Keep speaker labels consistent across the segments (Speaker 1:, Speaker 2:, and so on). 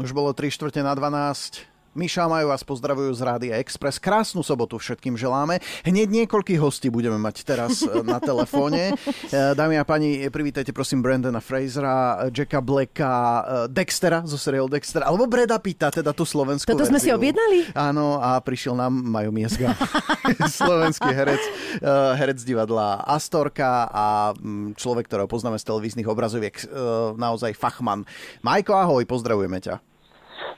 Speaker 1: Už bolo 3 štvrte na 12. Miša Majú vás pozdravujú z Rádia Express. Krásnu sobotu všetkým želáme. Hneď niekoľkých hostí budeme mať teraz e, na telefóne. E, dámy a páni, privítajte prosím Brandona Frasera, Jacka Blacka, e, Dextera zo seriálu Dexter, alebo Breda Pitta, teda tú slovenskú
Speaker 2: Toto
Speaker 1: verziu.
Speaker 2: sme si objednali?
Speaker 1: Áno, a prišiel nám Majú Miesga, slovenský herec, herec divadla Astorka a mm, človek, ktorého poznáme z televíznych obrazoviek, naozaj fachman. Majko, ahoj, pozdravujeme ťa.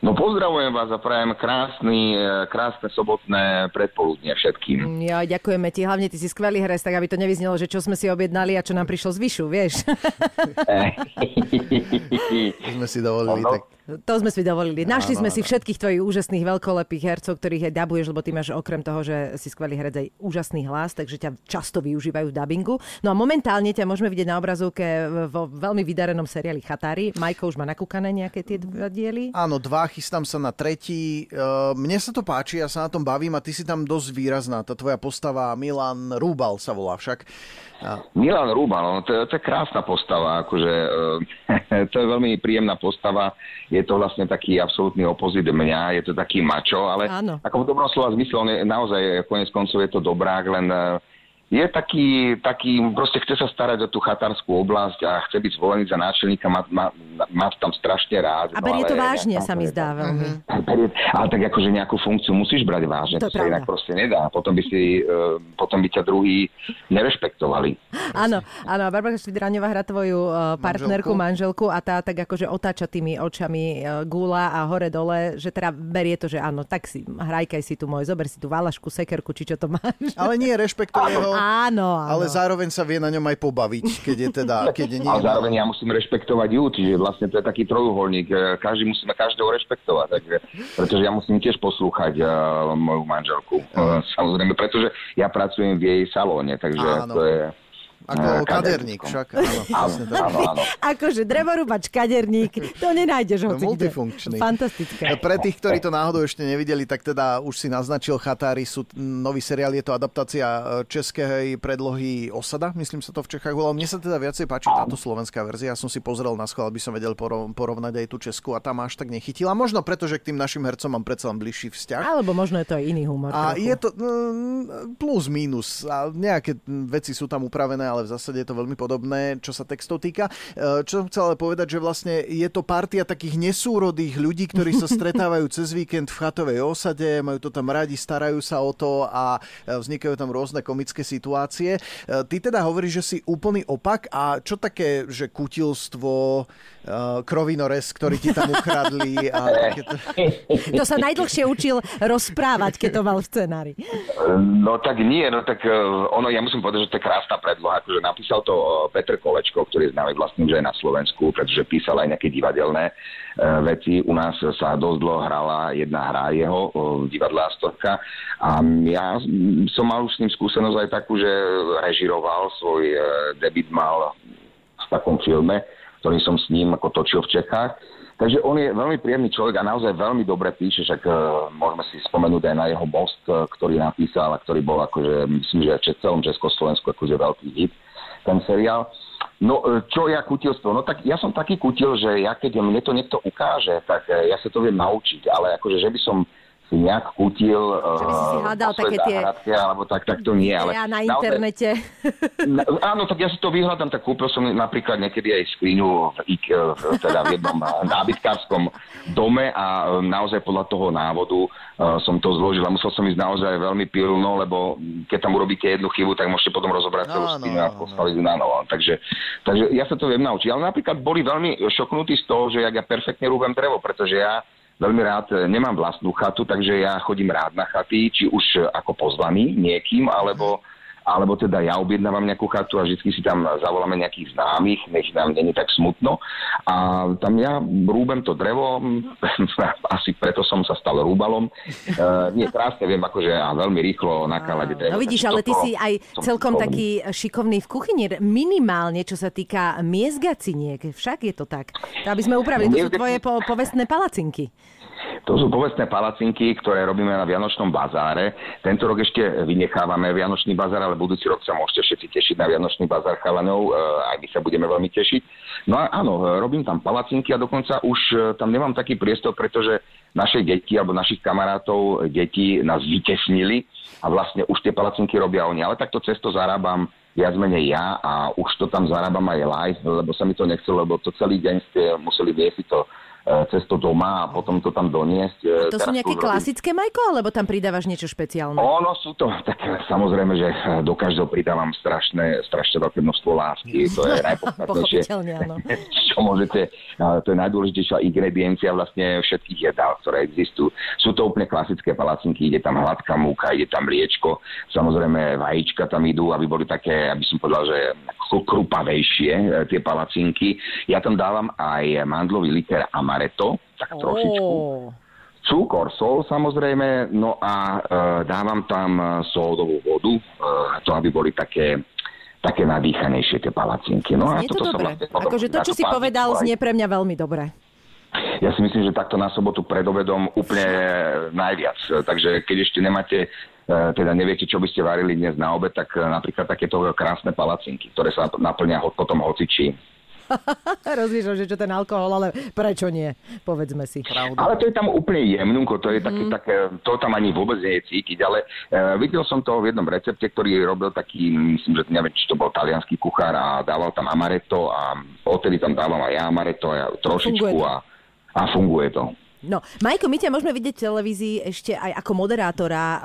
Speaker 3: No pozdravujem vás a prajem krásny, e, krásne sobotné predpoludne všetkým.
Speaker 2: Ja, ďakujeme ti, hlavne ty si skvelý herec, tak aby to nevyznelo, že čo sme si objednali a čo nám prišlo z vyšu, vieš.
Speaker 1: sme si dovolili no, tak
Speaker 2: to sme si dovolili. Našli áno, sme si všetkých tvojich úžasných veľkolepých hercov, ktorých aj dabuješ, lebo ty máš okrem toho, že si skvelý herec aj úžasný hlas, takže ťa často využívajú v dabingu. No a momentálne ťa môžeme vidieť na obrazovke vo veľmi vydarenom seriáli Chatári. Majko už má nakúkané nejaké tie dva diely?
Speaker 1: Áno, dva, chystám sa na tretí. E, mne sa to páči, ja sa na tom bavím a ty si tam dosť výrazná. Tá tvoja postava Milan Rúbal sa volá však.
Speaker 3: Milan Rúbal, no, to, to je krásna postava, akože to je veľmi príjemná postava je to vlastne taký absolútny opozit mňa, je to taký mačo, ale Áno. ako v dobrom slova zmysle, on je naozaj, konec koncov je to dobrák, len uh, je taký, taký, proste chce sa starať o tú chatárskú oblasť a chce byť zvolený za náčelníka, má, má, má tam strašne rád.
Speaker 2: A berie no, to vážne, sa mi zdá veľmi.
Speaker 3: Ale tak akože nejakú funkciu musíš brať vážne, to, to sa inak proste nedá. Potom by, si, uh, potom by ťa druhý nerešpektovali.
Speaker 2: Áno, áno, Barbara Švidraňová hrá tvoju uh, partnerku, manželku. manželku a tá tak akože otáča tými očami uh, gula a hore-dole, že teda berie to, že áno, tak si, hrajkaj si tu môj, zober si tú valašku, sekerku, či čo to máš.
Speaker 1: Ale nie, rešpektuje ho
Speaker 2: Áno, áno.
Speaker 1: Ale zároveň sa vie na ňom aj pobaviť, keď je teda... Keď je nie...
Speaker 3: Ale zároveň ja musím rešpektovať ju, čiže vlastne to je taký trojuholník. E, každý musíme každého rešpektovať, takže, pretože ja musím tiež poslúchať uh, moju manželku. Uh, samozrejme, pretože ja pracujem v jej salóne, takže áno. to je
Speaker 1: ako no, kaderník však. Áno, áno,
Speaker 2: áno, áno. Akože drevorúbač, kaderník, to nenájdeš hoci
Speaker 1: Multifunkčný.
Speaker 2: Fantastické.
Speaker 1: Pre tých, ktorí to náhodou ešte nevideli, tak teda už si naznačil Chatári, sú nový seriál, je to adaptácia e, českej predlohy Osada, myslím sa to v Čechách volalo. Mne sa teda viacej páči táto slovenská verzia, ja som si pozrel na schvál, aby som vedel porovnať aj tú Česku a tam až tak nechytila. Možno preto, že k tým našim hercom mám predsa len bližší vzťah.
Speaker 2: Alebo možno je to aj iný humor.
Speaker 1: A trochu. je to mm, plus, minus. A nejaké veci sú tam upravené, ale v zásade je to veľmi podobné, čo sa textov týka. E, čo som chcel ale povedať, že vlastne je to partia takých nesúrodých ľudí, ktorí sa stretávajú cez víkend v chatovej osade, majú to tam radi, starajú sa o to a e, vznikajú tam rôzne komické situácie. E, ty teda hovoríš, že si úplný opak a čo také, že kutilstvo, krovinorez, ktorý ti tam ukradli a takéto...
Speaker 2: To sa najdlhšie učil rozprávať, keď to mal v scenári.
Speaker 3: No tak nie, no tak ono, ja musím povedať, že to je krásna predloha, akože napísal to Petr Kolečko, ktorý je známy vlastne že aj na Slovensku, pretože písal aj nejaké divadelné e, veci. U nás sa dosť dlho hrala jedna hra jeho v divadle Astorka a ja som mal už s ním skúsenosť aj takú, že režiroval svoj e, debit mal v takom filme, ktorý som s ním ako točil v Čechách. Takže on je veľmi príjemný človek a naozaj veľmi dobre píše, však uh, môžeme si spomenúť aj na jeho most, uh, ktorý napísal a ktorý bol akože, myslím, že v celom Československu akože veľký hit ten seriál. No, e, čo ja kutilstvo? No tak ja som taký kutil, že ja keď mne to niekto ukáže, tak e, ja sa to viem naučiť, ale akože, že by som nejak kutil
Speaker 2: by si hádal také tie...
Speaker 3: alebo tak, tak to nie. Ale
Speaker 2: ja na internete.
Speaker 3: Na, áno, tak ja si to vyhľadám, tak kúpil som napríklad niekedy aj skriňu v, v, teda v jednom nábytkárskom dome a naozaj podľa toho návodu uh, som to zložil a musel som ísť naozaj veľmi pilno, lebo keď tam urobíte jednu chybu, tak môžete potom rozobrať celú skriňu a postaviť na novo. Takže, takže ja sa to viem naučiť. Ale napríklad boli veľmi šoknutí z toho, že ja perfektne rúbem drevo, pretože ja veľmi rád, e, nemám vlastnú chatu, takže ja chodím rád na chaty, či už e, ako pozvaný niekým, alebo alebo teda ja objednávam nejakú chatu a vždy si tam zavoláme nejakých známych, nech nám není tak smutno. A tam ja rúbem to drevo, asi preto som sa stal rúbalom. E, nie, krásne viem, akože ja veľmi rýchlo nakálať drevo.
Speaker 2: No vidíš, ale ty si aj celkom šikovný. taký šikovný v kuchyni, minimálne čo sa týka miezgaciniek, však je to tak. To aby sme upravili, to sú tvoje po, povestné palacinky.
Speaker 3: To sú povestné palacinky, ktoré robíme na Vianočnom bazáre. Tento rok ešte vynechávame Vianočný bazár, ale budúci rok sa môžete všetci tešiť na Vianočný bazár chalanov. E, aj my sa budeme veľmi tešiť. No a áno, robím tam palacinky a dokonca už e, tam nemám taký priestor, pretože naše deti alebo našich kamarátov deti nás vytesnili a vlastne už tie palacinky robia oni. Ale takto cesto zarábam viac menej ja a už to tam zarábam aj live, lebo sa mi to nechcelo, lebo to celý deň ste museli viesť to E, cesto doma a potom to tam doniesť.
Speaker 2: E, a to sú nejaké klasické, Majko, alebo tam pridávaš niečo špeciálne?
Speaker 3: Ono sú to, tak samozrejme, že do každého pridávam strašné, strašné veľké množstvo lásky. To je najpodstatnejšie. Čo môžete, to je najdôležitejšia ingrediencia vlastne všetkých jedál, ktoré existujú. Sú to úplne klasické palacinky, ide tam hladká múka, ide tam mliečko, samozrejme vajíčka tam idú, aby boli také, aby som povedal, že krupavejšie e, tie palacinky. Ja tam dávam aj mandlový liter amaretto, tak trošičku. Oh. Cukor, sol samozrejme, no a e, dávam tam e, sódovú vodu, e, to aby boli také také nadýchanejšie tie palacinky. No
Speaker 2: znie a to dobre. Vlastne, akože to, čo si povedal, znie pre mňa veľmi dobre.
Speaker 3: Ja si myslím, že takto na sobotu pred obedom úplne najviac. Takže keď ešte nemáte teda neviete, čo by ste varili dnes na obed, tak napríklad takéto krásne palacinky, ktoré sa naplňa potom hocičím.
Speaker 2: Rozmýšľam, že čo ten alkohol, ale prečo nie? Povedzme si.
Speaker 3: Pravdu. Ale to je tam úplne jemnúko, to je mm. také, také, to tam ani vôbec nie je cítiť, ale uh, videl som to v jednom recepte, ktorý robil taký, myslím, že neviem, či to bol talianský kuchár a dával tam amaretto a odtedy tam dávam aj ja amaretto a trošičku a, a funguje to.
Speaker 2: No, Majko, my ťa môžeme vidieť v televízii ešte aj ako moderátora uh,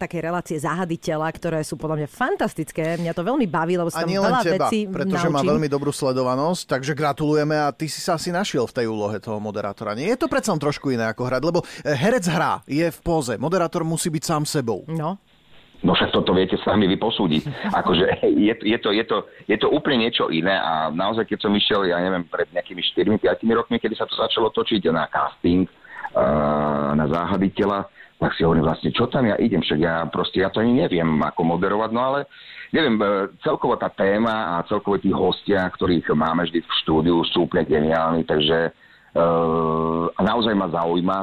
Speaker 2: takej relácie Záhaditeľa, ktoré sú podľa mňa fantastické. Mňa to veľmi baví, lebo sa tam veľa teba, vecí
Speaker 1: pretože
Speaker 2: naučím.
Speaker 1: má veľmi dobrú sledovanosť, takže gratulujeme a ty si sa asi našiel v tej úlohe toho moderátora. Nie je to predsa trošku iné ako hrať, lebo eh, herec hrá, je v póze, moderátor musí byť sám sebou.
Speaker 2: No,
Speaker 3: No však toto viete sami vy posúdiť. Akože je, je, to, je, to, je to úplne niečo iné a naozaj, keď som išiel, ja neviem, pred nejakými 4-5 rokmi, kedy sa to začalo točiť na casting, na záhaditeľa, tak si hovorím vlastne, čo tam ja idem, však ja proste, ja to ani neviem, ako moderovať, no ale neviem, e, celkovo tá téma a celkovo tí hostia, ktorých máme vždy v štúdiu, sú úplne geniálni, takže uh, naozaj ma zaujíma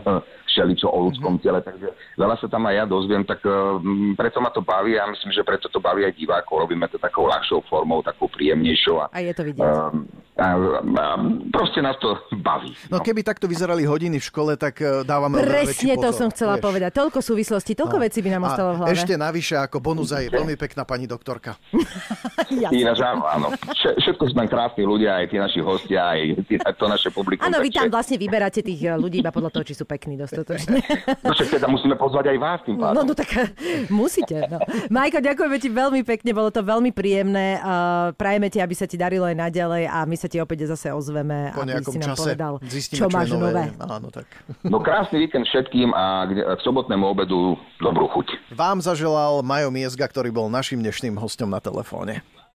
Speaker 3: všeličo o ľudskom mm-hmm. tele, takže veľa sa tam aj ja dozviem, tak uh, preto ma to baví a myslím, že preto to baví aj divákov. Robíme to takou ľahšou formou, takou príjemnejšou.
Speaker 2: A, a je to vidieť. Uh, a,
Speaker 3: a proste nás to baví.
Speaker 1: No. no keby takto vyzerali hodiny v škole, tak dávame
Speaker 2: Presne to som chcela vieš. povedať. Toľko súvislostí, toľko no. vecí by nám ostalo v hlave.
Speaker 1: Ešte navyše ako bonus aj veľmi pekná pani doktorka.
Speaker 3: Ináč áno. Všetko sme krásni ľudia, aj tí naši hostia, aj tí, to naše publikum.
Speaker 2: Áno, vy tam vlastne vyberáte tých eh, ľudí iba podľa toho, či sú pekní dostatočne.
Speaker 3: No však teda musíme pozvať aj vás tým pádom.
Speaker 2: No, no tak eh, musíte. No. Majko, ďakujeme ti veľmi pekne, bolo to veľmi príjemné. Uh, prajeme ti, aby sa ti darilo aj naďalej a my sa ti opäť zase ozveme,
Speaker 1: po
Speaker 2: aby si nám
Speaker 1: čase
Speaker 2: povedal,
Speaker 1: zistíme,
Speaker 2: čo, čo máš nové. nové.
Speaker 1: Áno, tak.
Speaker 3: No krásny víkend všetkým a k sobotnému obedu dobrú chuť.
Speaker 1: Vám zaželal Majo Miezga, ktorý bol našim dnešným hostom na telefóne.